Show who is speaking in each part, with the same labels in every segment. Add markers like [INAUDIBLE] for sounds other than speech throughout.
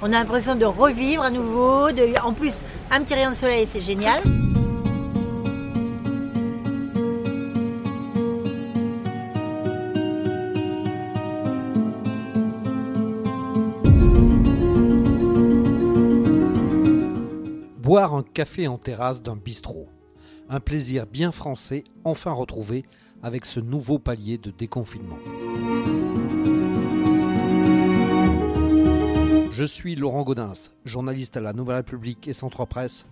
Speaker 1: On a l'impression de revivre à nouveau. En plus, un petit rayon de soleil, c'est génial.
Speaker 2: Boire un café en terrasse d'un bistrot. Un plaisir bien français enfin retrouvé avec ce nouveau palier de déconfinement. Je suis Laurent Gaudens, journaliste à la Nouvelle République et Centre Presse.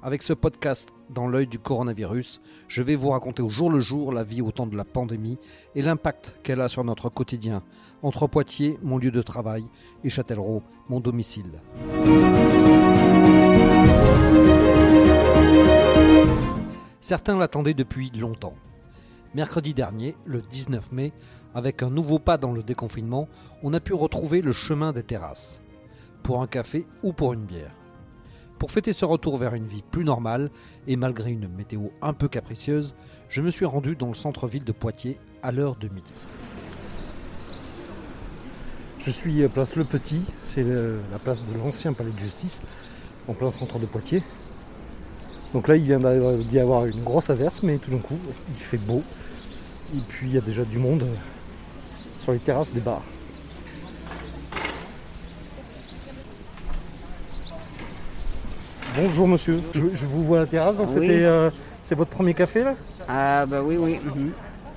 Speaker 2: Avec ce podcast dans l'œil du coronavirus, je vais vous raconter au jour le jour la vie au temps de la pandémie et l'impact qu'elle a sur notre quotidien, entre Poitiers, mon lieu de travail, et Châtellerault, mon domicile. Certains l'attendaient depuis longtemps. Mercredi dernier, le 19 mai, avec un nouveau pas dans le déconfinement, on a pu retrouver le chemin des terrasses, pour un café ou pour une bière. Pour fêter ce retour vers une vie plus normale, et malgré une météo un peu capricieuse, je me suis rendu dans le centre-ville de Poitiers à l'heure de midi.
Speaker 3: Je suis euh, place Le Petit, c'est le- la place de l'ancien palais de justice, en plein centre de Poitiers. Donc là, il vient d'y avoir une grosse averse, mais tout d'un coup, il fait beau. Et puis, il y a déjà du monde euh, sur les terrasses des bars. Bonjour monsieur, je, je vous vois à la terrasse, donc
Speaker 4: Oui.
Speaker 3: c'était, euh, c'est votre premier café là?
Speaker 4: Ah bah oui, oui. mhm.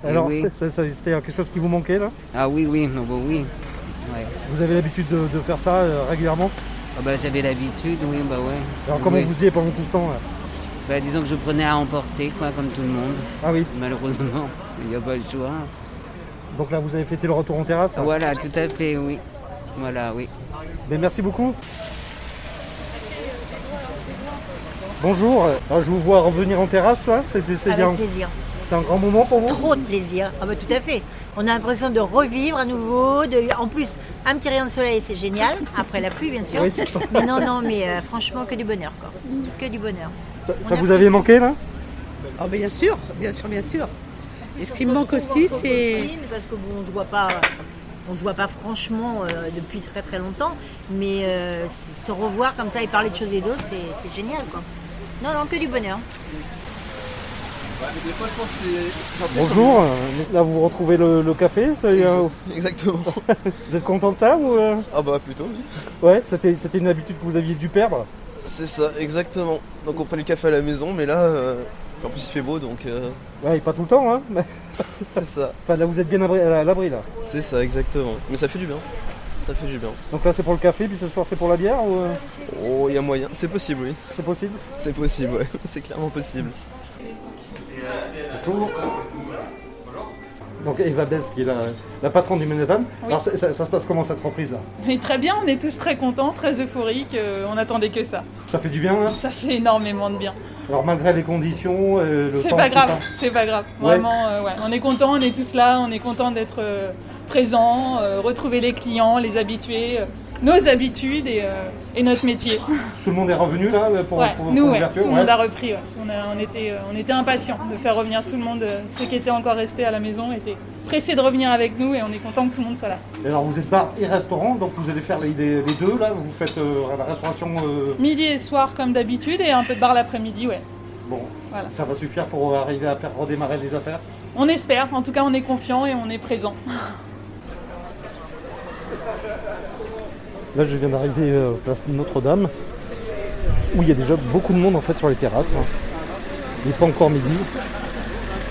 Speaker 3: Alors,
Speaker 4: oui.
Speaker 3: c'était quelque chose qui vous manquait là?
Speaker 4: Ah oui, oui, non, bah oui. Ouais.
Speaker 3: Vous avez l'habitude de, de faire ça euh, régulièrement?
Speaker 4: Ah bah j'avais l'habitude, oui, bah ouais.
Speaker 3: Alors comment
Speaker 4: Oui.
Speaker 3: vous y êtes pendant tout ce temps là?
Speaker 4: Bah disons que je prenais à emporter, quoi, comme tout le monde.
Speaker 3: Ah oui,
Speaker 4: Malheureusement, [LAUGHS] il n'y a pas le choix.
Speaker 3: donc là vous avez fêté le retour en terrasse. là.
Speaker 4: Voilà, tout à fait, oui. Voilà, oui.
Speaker 3: Mais merci beaucoup. Bonjour, alors je vous vois revenir en terrasse là, c'est c'est
Speaker 1: Avec
Speaker 3: bien.
Speaker 1: plaisir.
Speaker 3: C'est un grand moment pour vous
Speaker 1: Trop de plaisir. Ah bah tout à fait. On a l'impression de revivre à nouveau. De... En plus, un petit rayon de soleil, c'est génial. Après la pluie, bien sûr.
Speaker 3: Oui.
Speaker 1: Mais non, non, mais euh, franchement, que du bonheur, quoi. Que du bonheur.
Speaker 3: Ça, vous avait manqué là
Speaker 5: Ah bien sûr, bien sûr, bien sûr. Et ce qui me manque aussi, c'est
Speaker 1: parce que bon, on se voit pas, on se voit pas franchement euh, depuis très très longtemps, mais euh, se revoir comme ça et parler de choses et d'autres, c'est c'est génial, quoi. Non, non, que du bonheur.
Speaker 3: Bonjour, euh, là vous retrouvez le, le café, ça y est, euh,
Speaker 6: Exactement. [LAUGHS]
Speaker 3: vous êtes content de ça ou euh,
Speaker 6: Ah bah plutôt oui.
Speaker 3: Ouais, c'était c'était une habitude que vous aviez dû perdre.
Speaker 6: C'est ça, exactement. Donc on prenait le café à la maison, mais là, euh, en plus il fait beau, donc euh,
Speaker 3: Ouais, pas tout le temps, hein. mais- [LAUGHS]
Speaker 6: c'est ça.
Speaker 3: Enfin là vous êtes bien abri- à l'abri là.
Speaker 6: C'est ça, exactement. Mais ça fait du bien. Ça fait du bien.
Speaker 3: Donc là c'est pour le café, puis ce soir c'est pour la bière ou euh,
Speaker 6: Oh, il y a moyen. C'est possible, oui.
Speaker 3: c'est possible
Speaker 6: C'est possible, ouais. [LAUGHS] C'est clairement possible.
Speaker 3: Bonjour. Donc Eva Bez qui est la, la patronne du Manhattan. Alors ça, ça- ça se passe comment cette reprise là
Speaker 7: Mais très bien, on est tous très contents, très euphoriques, euh, on attendait que ça.
Speaker 3: Ça fait du bien là
Speaker 7: Ça fait énormément de bien.
Speaker 3: Alors malgré les conditions, euh, le
Speaker 7: C'est
Speaker 3: temps
Speaker 7: pas grave, c'est pas grave.
Speaker 3: Ouais.
Speaker 7: Vraiment, euh, ouais. on est content, on est tous là, on est content d'être présents, euh, retrouver les clients, les habitués, euh, nos habitudes et, euh, et notre métier.
Speaker 3: Tout le monde est revenu là pour,
Speaker 7: Ouais,
Speaker 3: pour-
Speaker 7: nous,
Speaker 3: pour
Speaker 7: ouais,
Speaker 3: l'ouverture
Speaker 7: tout le monde a repris. On, a- on était, on était impatients de faire revenir tout le monde. Ceux qui étaient encore restés à la maison étaient pressés de revenir avec nous et on est content que tout le monde soit là.
Speaker 3: Et alors vous êtes bar et restaurant, donc vous allez faire les, les- les deux là, vous faites euh, la restauration. euh,
Speaker 7: Midi et soir comme d'habitude et un peu de bar l'après-midi, ouais.
Speaker 3: bon,
Speaker 7: Voilà.
Speaker 3: ça va suffire pour arriver à faire redémarrer les affaires?
Speaker 7: On espère, en tout cas on est confiant et on est présent. [LAUGHS]
Speaker 3: Là je viens d'arriver euh, place Notre-Dame, où il y a déjà beaucoup de monde en fait sur les terrasses. hein. Il n'est pas encore midi.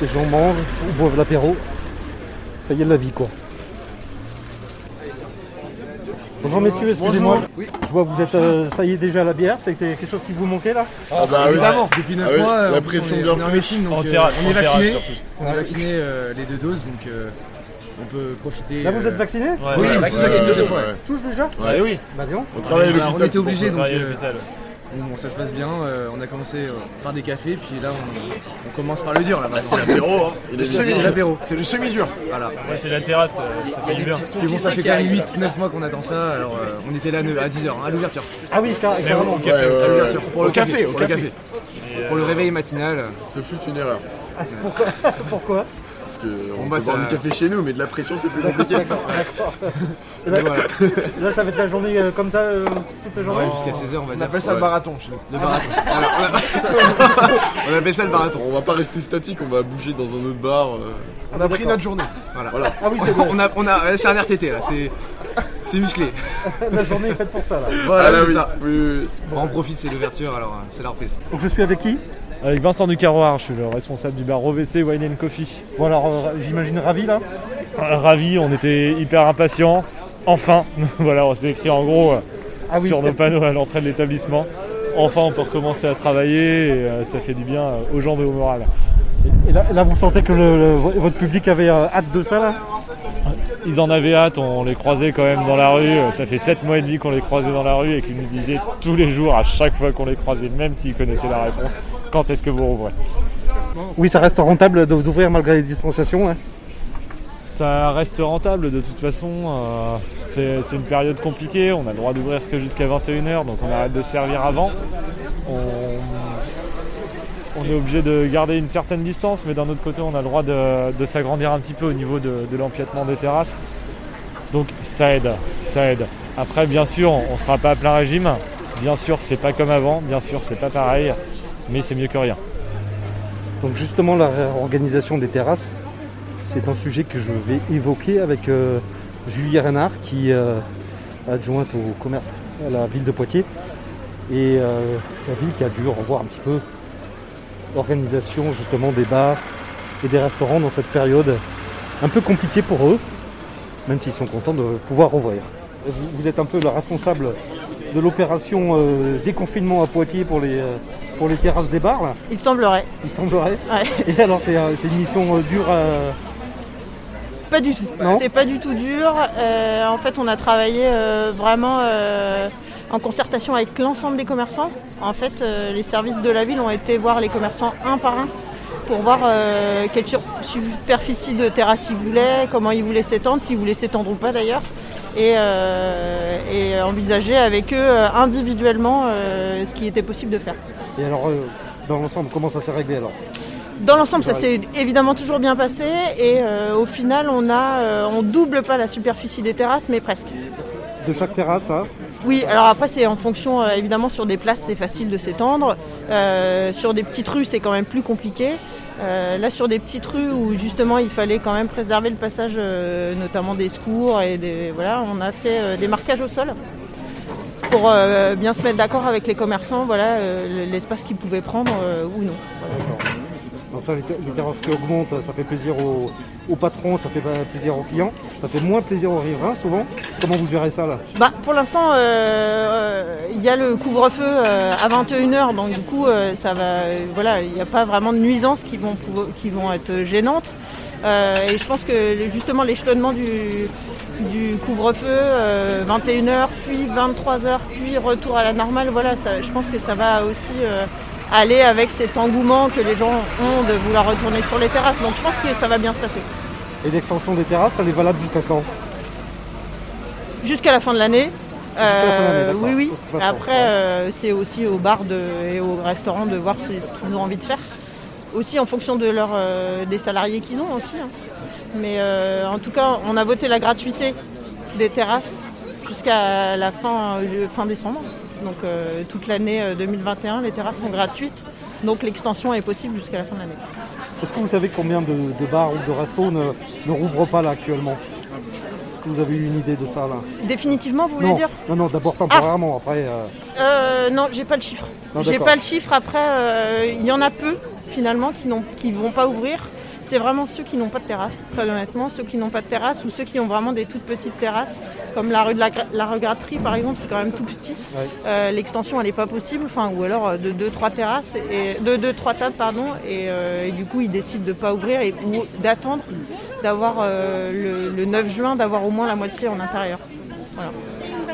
Speaker 3: Les gens mangent ou boivent l'apéro. Ça y est de la vie quoi. Bonjour messieurs, excusez-moi. Je vois que vous êtes, euh, ça y est déjà à la bière, c'était quelque chose qui vous manquait là?
Speaker 8: Ah bah évidemment
Speaker 9: Depuis 9
Speaker 8: Ah oui,
Speaker 9: mois,
Speaker 8: la
Speaker 9: en plus,
Speaker 8: pression
Speaker 9: on est,
Speaker 8: bien
Speaker 9: on est en
Speaker 8: fraîche.
Speaker 9: médecine, donc
Speaker 10: En
Speaker 9: euh,
Speaker 10: terrasse,
Speaker 9: on est vacciné.
Speaker 10: surtout.
Speaker 9: On est vacciné euh, les deux doses, donc euh, on peut profiter.
Speaker 3: Là vous
Speaker 9: euh,
Speaker 3: êtes vaccinés
Speaker 10: Ouais,
Speaker 9: Oui,
Speaker 10: ouais,
Speaker 9: deux fois.
Speaker 3: Tous déjà
Speaker 8: Ouais, oui.
Speaker 3: Bah.
Speaker 8: On travaille à
Speaker 9: On a-
Speaker 8: l'hôpital.
Speaker 9: on était obligés,
Speaker 8: ça.
Speaker 9: donc euh, bon, bon, ça se passe bien. euh, on a commencé euh, par des cafés, puis là on, on commence par le dur là
Speaker 8: Bah,
Speaker 9: maintenant.
Speaker 8: c'est l'apéro, hein. [LAUGHS]
Speaker 9: C'est l'apéro.
Speaker 8: C'est le semi-dur.
Speaker 9: Voilà.
Speaker 10: Ouais, c'est la terrasse, euh, ça fait du bien.
Speaker 9: Puis bon, ça fait quand même 8-9 mois qu'on attend ça, alors euh, on était là à 10h, à l'ouverture.
Speaker 3: Ah oui, car- carrément.
Speaker 10: au café,
Speaker 8: Ouais, ouais,
Speaker 9: À
Speaker 8: ouais.
Speaker 9: l'ouverture, pour
Speaker 8: Au
Speaker 9: le
Speaker 8: café, au
Speaker 9: pour le
Speaker 8: café.
Speaker 9: Pour le réveil matinal.
Speaker 8: Ce fut une erreur. [LAUGHS]
Speaker 3: Pourquoi?
Speaker 8: Parce qu'on
Speaker 9: Bon,
Speaker 8: peut
Speaker 9: bah,
Speaker 8: boire
Speaker 9: ça-
Speaker 8: du café chez nous, mais de la pression, c'est plus compliqué.
Speaker 3: D'accord, [LAUGHS] d'accord. Là, là, ça va être la journée euh, comme ça euh, toute la journée
Speaker 9: Ouais, jusqu'à 16h, on va
Speaker 8: On
Speaker 9: dire.
Speaker 8: appelle ça le
Speaker 9: Ouais.
Speaker 8: marathon chez nous.
Speaker 9: Le marathon. [LAUGHS] [LAUGHS] On, appelle ça le marathon.
Speaker 8: On va pas rester statique, on va bouger dans un autre bar. euh,
Speaker 9: On a pris notre journée. Voilà.
Speaker 8: Voilà.
Speaker 3: Ah oui, c'est vrai.
Speaker 9: On a, on a, c'est un RTT là, c'est, c'est musclé.
Speaker 3: La journée est faite pour ça là.
Speaker 9: Voilà,
Speaker 8: Ah là,
Speaker 9: c'est
Speaker 8: oui.
Speaker 9: ça.
Speaker 8: Oui, oui, oui.
Speaker 9: Bon, on profite, c'est l'ouverture, alors c'est la reprise.
Speaker 3: Donc je suis avec qui?
Speaker 10: Avec Vincent Ducarroir, je suis le responsable du bar OVC Wine and Coffee.
Speaker 3: Bon alors euh, j'imagine ravi là.
Speaker 10: Euh, Ravi, on était hyper impatients. Enfin, [LAUGHS] voilà, on s'est écrit en gros euh,
Speaker 3: Ah oui.
Speaker 10: sur nos panneaux à l'entrée de l'établissement. Enfin, on peut recommencer à travailler et euh, ça fait du bien euh, aux jambes et au moral.
Speaker 3: Et là, là, vous sentez que le- le- votre public avait euh, hâte de ça là?
Speaker 10: Ils en avaient hâte, on les croisait quand même dans la rue. Ça fait 7 mois et demi qu'on les croisait dans la rue et qu'ils nous disaient tous les jours, à chaque fois qu'on les croisait, même s'ils connaissaient la réponse, quand est-ce que vous rouvrez
Speaker 3: Oui, ça reste rentable d'ouvrir malgré les distanciations. hein.
Speaker 10: Ça reste rentable de toute façon. euh, c'est c'est une période compliquée. On a le droit d'ouvrir que jusqu'à 21h, donc on arrête de servir avant. On, on est obligé de garder une certaine distance, mais d'un autre côté, on a le droit de, de s'agrandir un petit peu au niveau de, de l'empiètement des terrasses. Donc ça aide, ça aide. Après, bien sûr, on ne sera pas à plein régime. Bien sûr, c'est pas comme avant. Bien sûr, c'est pas pareil, mais c'est mieux que rien.
Speaker 3: Donc justement la réorganisation des terrasses, c'est un sujet que je vais évoquer avec euh, Julie Renard qui euh, est adjointe au commerce à la ville de Poitiers et euh, la ville qui a dû revoir un petit peu l'organisation justement des bars et des restaurants dans cette période un peu compliquée pour eux, même s'ils sont contents de pouvoir rouvrir. Vous, vous êtes un peu le responsable de l'opération euh, déconfinement à Poitiers pour les, euh, pour les terrasses des bars là
Speaker 11: Il semblerait.
Speaker 3: il semblerait.
Speaker 11: Ouais.
Speaker 3: Et alors, c'est euh, une mission dure à.
Speaker 11: Pas du tout.
Speaker 3: Non
Speaker 11: C'est pas du tout dur. En fait, on a travaillé vraiment en concertation avec l'ensemble des commerçants. En fait, les services de la ville ont été voir les commerçants un par un pour voir quelle superficie de terrasse ils voulaient, comment ils voulaient s'étendre, s'ils voulaient s'étendre ou pas d'ailleurs. Et, euh, et envisager avec eux euh, individuellement euh, ce qui était possible de faire.
Speaker 3: Et alors, dans l'ensemble, comment ça s'est réglé alors?
Speaker 11: Dans l'ensemble, ça s'est évidemment toujours bien passé et euh, au final, on a, euh, on double pas la superficie des terrasses, mais presque.
Speaker 3: De chaque terrasse là?
Speaker 11: Oui, alors après, c'est en fonction, euh, évidemment, sur des places, c'est facile de s'étendre. Sur des petites rues, c'est quand même plus compliqué. Euh, là, sur des petites rues où justement il fallait quand même préserver le passage, euh, notamment des secours et voilà, on a fait euh, des marquages au sol pour bien se mettre d'accord avec les commerçants, voilà, l'espace qu'ils pouvaient prendre ou non.
Speaker 3: Ça, les, ter- les terrasses qui augmentent, ça fait plaisir aux, aux patrons, ça fait plaisir aux clients, ça fait moins plaisir aux riverains souvent. Comment vous gérez ça là?
Speaker 11: Bah, pour l'instant, euh, euh, il y a le couvre-feu euh, à 21h, donc du coup, voilà, il n'y a pas vraiment de nuisances qui vont, qui vont être gênantes. Et je pense que justement l'échelonnement du, du couvre-feu, euh, 21h, puis 23h, puis retour à la normale, voilà, je pense que ça va aussi aller avec cet engouement que les gens ont de vouloir retourner sur les terrasses. Donc je pense que ça va bien se passer.
Speaker 3: Et l'extension des terrasses, elle est valable jusqu'à quand?
Speaker 11: Jusqu'à la fin de l'année. Euh, oui, oui. Après, euh, c'est aussi aux bars de- et aux restaurants de voir ce, ce qu'ils ont envie de faire. Aussi en fonction de leur, euh, des salariés qu'ils ont aussi. hein. Mais en tout cas, on a voté la gratuité des terrasses jusqu'à la fin, fin décembre. Donc euh, toute l'année euh, 2021, les terrasses sont gratuites. Donc l'extension est possible jusqu'à la fin de l'année.
Speaker 3: Est-ce que vous savez combien de, de bars ou de restos ne, ne rouvrent pas là actuellement? Est-ce que vous avez eu une idée de ça là?
Speaker 11: Définitivement, vous voulez
Speaker 3: non,
Speaker 11: dire?
Speaker 3: Non, non, d'abord temporairement, après. euh,
Speaker 11: Euh, non, j'ai pas le chiffre. J'ai pas le chiffre. Après, euh, il y en a peu finalement qui qui vont pas ouvrir. C'est vraiment ceux qui n'ont pas de terrasse, très honnêtement, ceux qui n'ont pas de terrasse ou ceux qui ont vraiment des toutes petites terrasses, comme la rue de la, la par exemple, c'est quand même tout petit.
Speaker 3: Ouais.
Speaker 11: Euh, l'extension elle n'est pas possible, enfin ou alors euh, de deux trois terrasses et de deux trois tables pardon, et, euh, et du coup ils décident de pas ouvrir et ou d'attendre d'avoir euh, le, le 9 juin d'avoir au moins la moitié en intérieur. Voilà.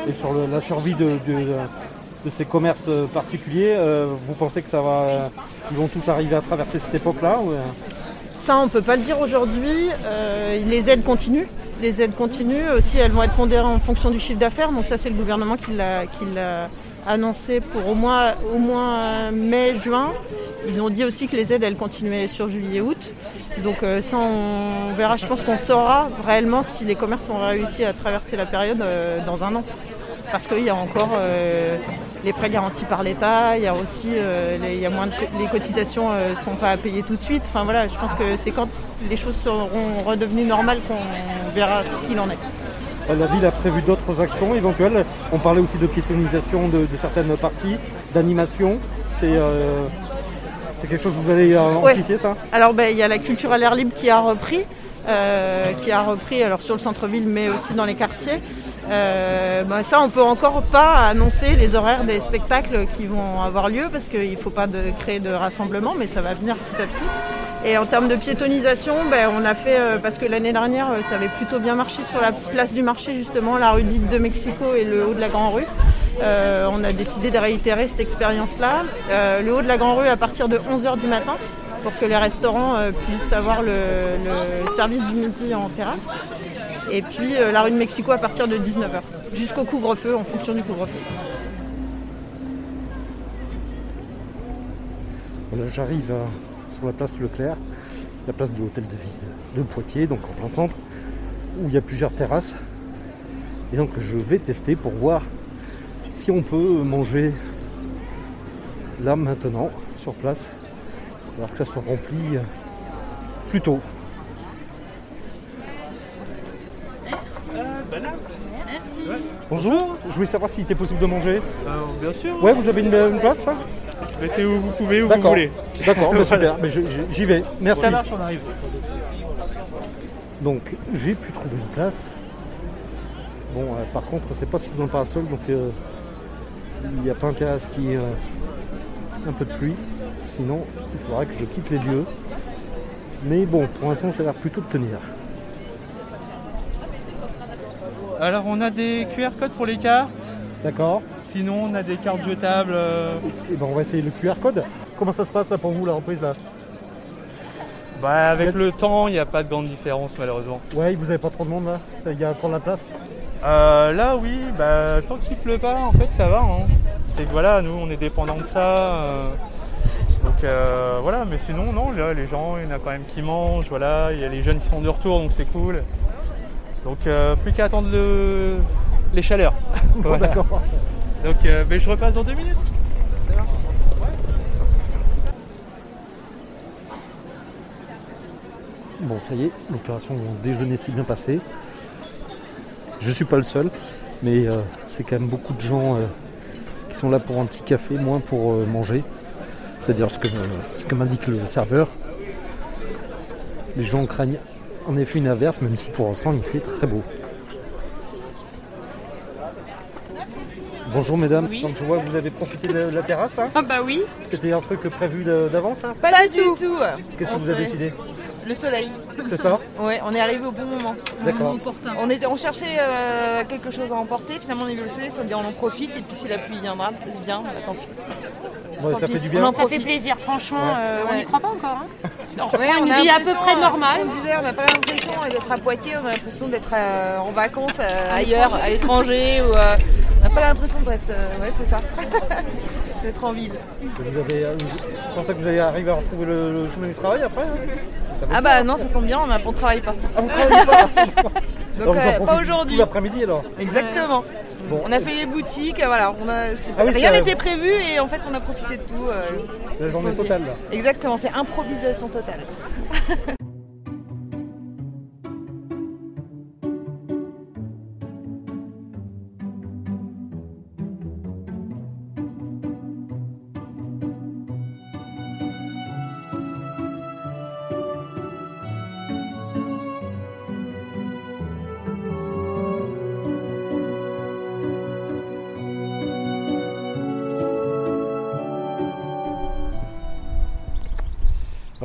Speaker 3: Et sur le- la survie de, de- de ces commerces particuliers, euh, vous pensez que ça va, ils vont tous arriver à traverser cette époque-là ou,
Speaker 11: Ça, on ne peut pas le dire aujourd'hui. Euh, les aides continuent. Les aides continuent. Aussi, elles vont être pondérées en fonction du chiffre d'affaires. Donc ça, c'est le gouvernement qui l'a, annoncé pour au moins, euh, mai, juin. Ils ont dit aussi que les aides, elles continuaient sur juillet, août. Donc euh, ça, on verra. Je pense qu'on saura réellement si les commerces ont réussi à traverser la période dans un an. Parce qu'il y a encore les prêts garantis par l'État, il y a aussi euh, les, il y a moins de, les cotisations ne sont pas à payer tout de suite. Enfin voilà, je pense que c'est quand les choses seront redevenues normales qu'on verra ce qu'il en est.
Speaker 3: La ville a prévu d'autres actions éventuelles. On parlait aussi de piétonisation de, de certaines parties, d'animation. C'est euh, quelque chose que vous allez euh,
Speaker 11: Ouais.
Speaker 3: amplifier ça?
Speaker 11: Alors ben, il y a la culture à l'air libre qui a repris, euh, qui a repris alors sur le centre-ville mais aussi dans les quartiers. Euh, ben, ça on peut encore pas annoncer les horaires des spectacles qui vont avoir lieu parce qu'il ne faut pas créer de rassemblement mais ça va venir petit à petit. Et en termes de piétonisation, ben, on a fait, euh, parce que l'année dernière euh, ça avait plutôt bien marché sur la place du marché justement, la rue dite de Mexico et le haut de la Grand Rue. On a décidé de réitérer cette expérience-là. Le haut de la Grand Rue à partir de 11h du matin pour que les restaurants puissent avoir le, le service du midi en terrasse. Et puis euh, la rue de Mexico à partir de 19h jusqu'au couvre-feu en fonction du couvre-feu.
Speaker 3: Voilà, J'arrive sur la place Leclerc, la place de l'hôtel de ville de Poitiers, donc en plein centre, où il y a plusieurs terrasses. Et donc je vais tester pour voir si on peut manger là maintenant, sur place, alors que ça soit rempli euh, plus tôt. Bonjour, je voulais savoir s'il était possible de manger.
Speaker 12: bien sûr.
Speaker 3: Ouais, vous avez une, une place
Speaker 12: Mettez où vous pouvez, où vous voulez.
Speaker 3: D'accord,
Speaker 12: Voilà.
Speaker 3: super, [LAUGHS] mais je- je- j'y vais. Merci.
Speaker 12: Ça marche, on arrive.
Speaker 3: Donc j'ai pu trouver une place. Bon, euh, par contre, c'est pas sous un parasol, donc euh, il n'y a pas intérêt à ce qu'il y ait euh, un peu de pluie. Sinon, il faudra que je quitte les lieux. Mais bon, pour l'instant, ça a l'air plutôt de tenir.
Speaker 12: Alors, on a des QR codes pour les cartes.
Speaker 3: D'accord.
Speaker 12: Sinon, on a des cartes jetables. euh,
Speaker 3: Et ben, on va essayer le QR code. Comment ça se passe là pour vous, la reprise là?
Speaker 12: Bah, avec le temps, il n'y a pas de grande différence, malheureusement.
Speaker 3: Ouais, vous avez pas trop de monde là? Ça y a encore de la place?
Speaker 12: Euh, là, oui, bah, tant qu'il pleut pas, en fait, ça va. hein. C'est que voilà, nous, on est dépendants de ça. euh, donc euh, voilà, mais sinon, non, là, les gens, il y en a quand même qui mangent. Voilà, il y a les jeunes qui sont de retour, donc c'est cool. Donc euh, plus qu'à attendre le- les chaleurs.
Speaker 3: Bon, [LAUGHS]
Speaker 12: Voilà.
Speaker 3: d'accord.
Speaker 12: Donc euh, ben, je repasse dans deux minutes.
Speaker 3: Bon, ça y est, l'opération déjeuner s'est bien passée. Je suis pas le seul, mais euh, c'est quand même beaucoup de gens qui sont là pour un petit café, moins pour manger. C'est-à-dire ce que, ce que m'indique le serveur. Les gens craignent en effet une averse, même si pour l'instant il fait très beau. Bonjour mesdames,
Speaker 13: Oui.
Speaker 3: donc je vois que vous avez profité de la terrasse là
Speaker 13: Ah bah oui.
Speaker 3: C'était un truc prévu d'avance là?
Speaker 13: Pas, du tout.
Speaker 3: Qu'est-ce que
Speaker 13: On
Speaker 3: vous avez décidé?
Speaker 13: Le soleil.
Speaker 3: C'est ça
Speaker 13: Ouais, on est arrivé au bon moment.
Speaker 3: D'accord.
Speaker 13: On, était, on cherchait euh, quelque chose à emporter, finalement on a vu le soleil, on dit on en profite et puis si la pluie viendra, bien, bah, tant pis.
Speaker 3: Ouais,
Speaker 13: Tant
Speaker 3: ça
Speaker 13: pis.
Speaker 3: fait du bien.
Speaker 13: On en
Speaker 14: Ça fait plaisir, franchement,
Speaker 13: Ouais.
Speaker 14: euh, on n'y croit pas encore. Hein. On
Speaker 13: on
Speaker 14: vie à peu près
Speaker 13: euh,
Speaker 14: normale.
Speaker 13: c'est ce qu'on disait, on n'a pas l'impression d'être à Poitiers, on a l'impression d'être euh, en vacances euh, ailleurs, à l'étranger. ou euh, on n'a pas l'impression d'être. euh, ouais, c'est ça. [LAUGHS] d'être en ville.
Speaker 3: Vous avez, euh, vous pensez que vous allez arriver à retrouver le, le chemin du travail après hein
Speaker 13: Ah bah non, ça tombe bien, on ne travaille pas.
Speaker 3: on travaille pas [LAUGHS]
Speaker 13: Donc euh, pas aujourd'hui.
Speaker 3: L'après-midi alors
Speaker 13: Exactement.
Speaker 3: Bon.
Speaker 13: On a fait les boutiques, voilà, on a, c'est-
Speaker 3: Ah oui,
Speaker 13: rien n'était prévu et en fait on a profité de tout. euh,
Speaker 3: C'est la journée totale là.
Speaker 13: Exactement, c'est improvisation totale. [LAUGHS]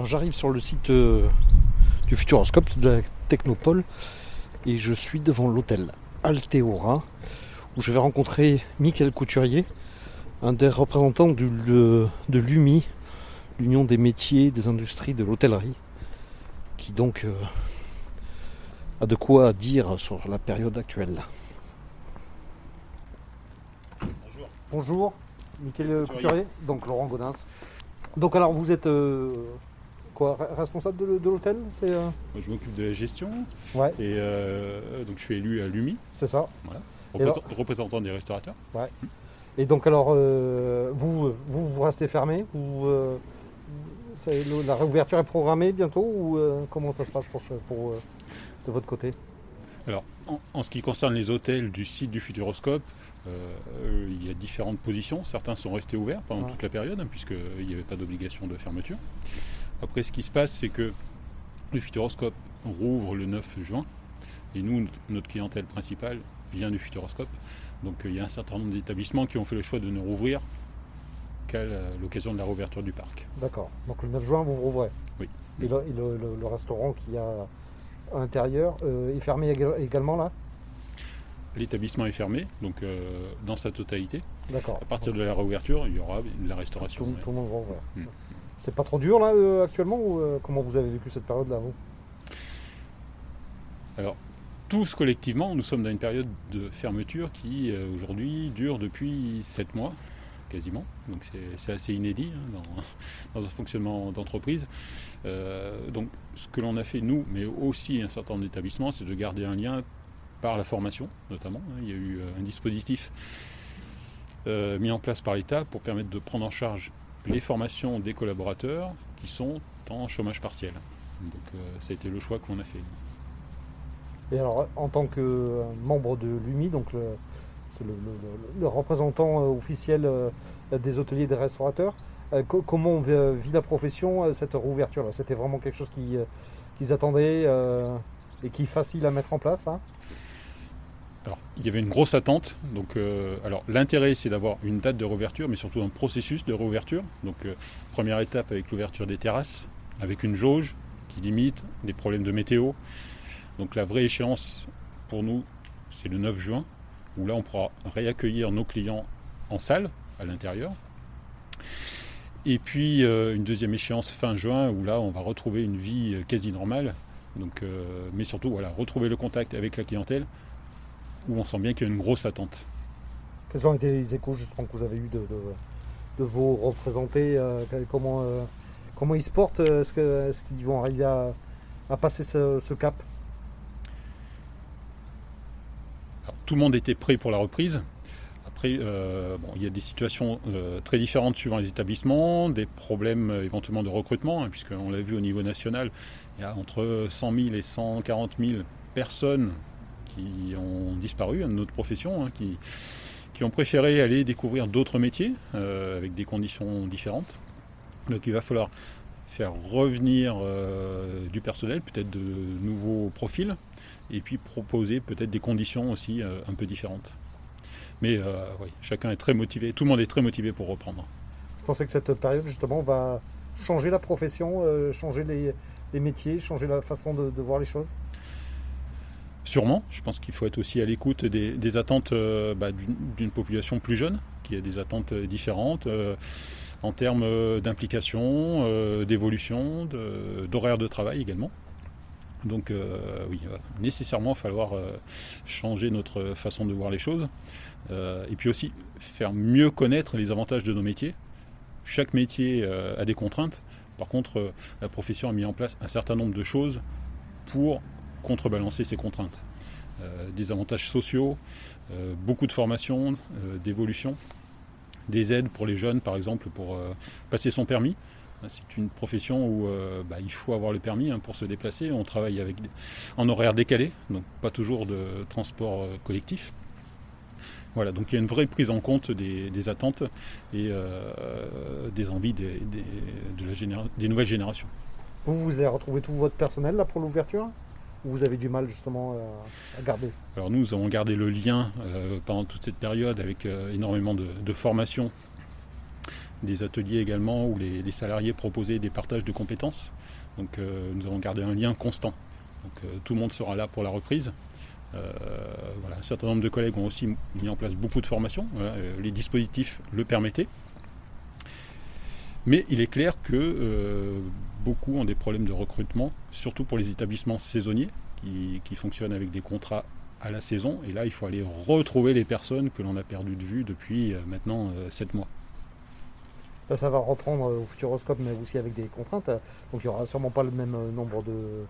Speaker 3: Alors j'arrive sur le site euh, du Futuroscope de la Technopole et je suis devant l'hôtel Alteora où je vais rencontrer Michael Couturier, un des représentants du, le- de l'UMI, l'Union des métiers des industries de l'hôtellerie, qui donc euh, a de quoi dire sur la période actuelle. Bonjour, Michael Couturier, donc Laurent Godin. Donc alors vous êtes euh, quoi re- Responsable de, de l'hôtel C'est euh,
Speaker 14: je m'occupe de la gestion.
Speaker 3: Ouais.
Speaker 14: Et euh, donc je suis élu à l'UMI.
Speaker 3: C'est ça.
Speaker 14: Voilà.
Speaker 3: Alors-
Speaker 14: représentant des restaurateurs.
Speaker 3: Ouais. Et donc alors, euh, vous, vous, vous restez fermé ou la réouverture est programmée bientôt ou comment ça se passe pour, pour, de votre côté?
Speaker 14: Alors, en, en ce qui concerne les hôtels du site du Futuroscope, euh, il y a différentes positions. Certains sont restés ouverts pendant
Speaker 3: Ouais.
Speaker 14: toute la période, hein, puisqu'il n'y avait pas d'obligation de fermeture. Après, ce qui se passe, c'est que le Futuroscope rouvre le 9 juin, et nous, notre clientèle principale vient du Futuroscope. Donc, euh, il y a un certain nombre d'établissements qui ont fait le choix de ne rouvrir qu'à l'occasion de la réouverture du parc.
Speaker 3: D'accord. Donc le 9 juin, vous rouvrez.
Speaker 14: Oui.
Speaker 3: Et, le, et le- le- le restaurant qui a à l'intérieur euh, est fermé éga- également là?
Speaker 14: L'établissement est fermé, donc euh, dans sa totalité.
Speaker 3: D'accord.
Speaker 14: À partir de la réouverture, il y aura de la restauration.
Speaker 3: Tout, le monde va ouvrir.
Speaker 14: Mm.
Speaker 3: C'est pas trop dur là euh, actuellement ou euh, comment vous avez vécu cette période là vous?
Speaker 14: Alors, tous collectivement, nous sommes dans une période de fermeture qui euh, aujourd'hui dure depuis 7 mois, quasiment. Donc c'est assez inédit hein, dans, [LAUGHS] un fonctionnement d'entreprise. Donc ce que l'on a fait, nous, mais aussi un certain nombre d'établissements, c'est de garder un lien par la formation, notamment. hein. Il y a eu un dispositif mis en place par l'État pour permettre de prendre en charge les formations des collaborateurs qui sont en chômage partiel. Donc euh, ça a été le choix que l'on a fait.
Speaker 3: Et alors en tant que euh, membre de l'UMI, donc le, représentant euh, officiel des hôteliers et des restaurateurs, co- comment on vit, la profession cette réouverture là C'était vraiment quelque chose qui, qu'ils attendaient et qui est facile à mettre en place hein?
Speaker 14: Alors, il y avait une grosse attente. Donc, euh, alors, l'intérêt, c'est d'avoir une date de réouverture, mais surtout un processus de réouverture. Donc, euh, première étape avec l'ouverture des terrasses, avec une jauge qui limite les problèmes de météo. Donc, la vraie échéance pour nous, c'est le 9 juin, où là, on pourra réaccueillir nos clients en salle, à l'intérieur. Et puis, euh, une deuxième échéance fin juin, où là, on va retrouver une vie quasi normale. Donc, mais surtout, voilà, retrouver le contact avec la clientèle où on sent bien qu'il y a une grosse attente.
Speaker 3: Quels ont été les échos justement que vous avez eu de, de, de vos représentés euh, comment, euh, comment ils se portent euh, Est-ce qu'ils vont arriver à, à passer ce, ce cap?
Speaker 14: Alors, tout le monde était prêt pour la reprise. Après, euh, bon, il y a des situations très différentes suivant les établissements, des problèmes éventuellement de recrutement, hein, puisqu'on l'a vu au niveau national, il y a entre 100 000 et 140 000 personnes qui ont disparu hein, de notre profession, hein, qui, qui ont préféré aller découvrir d'autres métiers euh, avec des conditions différentes. Donc il va falloir faire revenir euh, du personnel, peut-être de nouveaux profils, et puis proposer peut-être des conditions aussi euh, un peu différentes. Mais oui, chacun est très motivé, tout le monde est très motivé pour reprendre.
Speaker 3: Vous pensez que cette période justement va changer la profession, changer les, métiers, changer la façon de voir les choses?
Speaker 14: Sûrement, je pense qu'il faut être aussi à l'écoute des, attentes euh, bah, d'une population plus jeune, qui a des attentes euh, différentes euh, en termes d'implication, d'évolution, de- d'horaire de, travail également. Donc oui, il va nécessairement falloir changer notre façon de voir les choses. Et puis aussi faire mieux connaître les avantages de nos métiers. Chaque métier a des contraintes. Par contre, la profession a mis en place un certain nombre de choses pour contrebalancer ces contraintes. Euh, des avantages sociaux, euh, beaucoup de formation, euh, d'évolution, des aides pour les jeunes par exemple pour passer son permis. Hein, C'est une profession où bah, il faut avoir le permis hein, pour se déplacer. On travaille avec en horaire décalé, donc pas toujours de transport collectif. Voilà, donc il y a une vraie prise en compte des, attentes et des envies des nouvelles générations.
Speaker 3: Vous, vous avez retrouvé tout votre personnel là pour l'ouverture? Ou vous avez du mal justement euh, à garder
Speaker 14: Alors nous, avons gardé le lien euh, pendant toute cette période avec euh, énormément de, formations, des ateliers également où les, salariés proposaient des partages de compétences. Donc nous avons gardé un lien constant. Donc tout le monde sera là pour la reprise. Voilà, un certain nombre de collègues ont aussi mis en place beaucoup de formations. Les dispositifs le permettaient. Mais il est clair que euh, beaucoup ont des problèmes de recrutement, surtout pour les établissements saisonniers qui, qui fonctionnent avec des contrats à la saison. Et là, il faut aller retrouver les personnes que l'on a perdues de vue depuis euh, maintenant 7 mois.
Speaker 3: Là, ça va reprendre au Futuroscope, mais aussi avec des contraintes. Donc il n'y aura sûrement pas le même nombre de,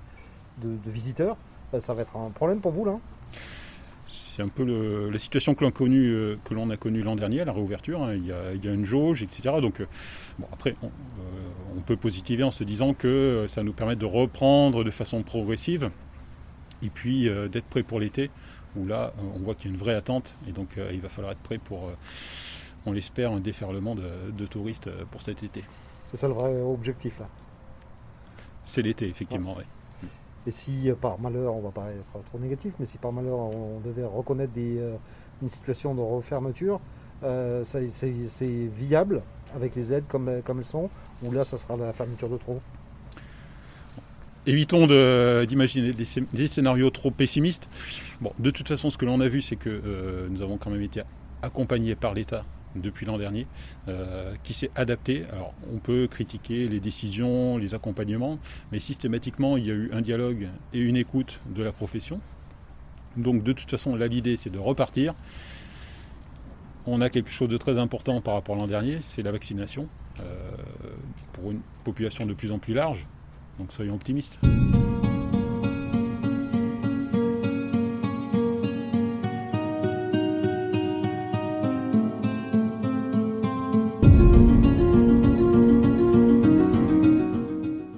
Speaker 3: de, de visiteurs. Ça va être un problème pour vous là
Speaker 14: c'est un peu le, la situation que l'on, connu, euh, que l'on a connue l'an dernier à la réouverture. Hein. Il, y a, il, y a, une jauge, etc. Donc, euh, bon, après, on, euh, on, peut positiver en se disant que ça nous permet de reprendre de façon progressive et puis euh, d'être prêt pour l'été, où là, on voit qu'il y a une vraie attente et donc il va falloir être prêt pour, on l'espère, un déferlement de, de, touristes pour cet été.
Speaker 3: C'est ça le vrai objectif là?
Speaker 14: C'est l'été, effectivement, oui.
Speaker 3: Et si euh, par malheur, on va pas être trop négatif, mais si par malheur on devait reconnaître euh, une situation de refermeture, euh, c'est viable avec les aides comme, comme elles sont, ou là ça sera la fermeture de trop?
Speaker 14: Évitons d'imaginer des, scénarios trop pessimistes. Bon, de toute façon, ce que l'on a vu, c'est que nous avons quand même été accompagnés par l'État depuis l'an dernier, euh, qui s'est adapté. Alors, on peut critiquer les décisions, les accompagnements, mais systématiquement, il y a eu un dialogue et une écoute de la profession. Donc, de toute façon, là, l'idée, c'est de repartir. On a quelque chose de très important par rapport à l'an dernier, c'est la vaccination, euh, pour une population de plus en plus large. Donc, soyons optimistes.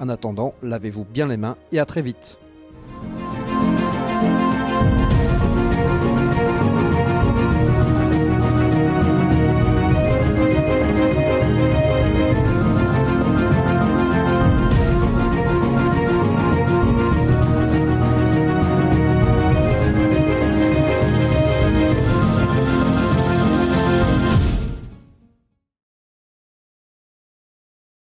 Speaker 2: En attendant, lavez-vous bien les mains et à très vite.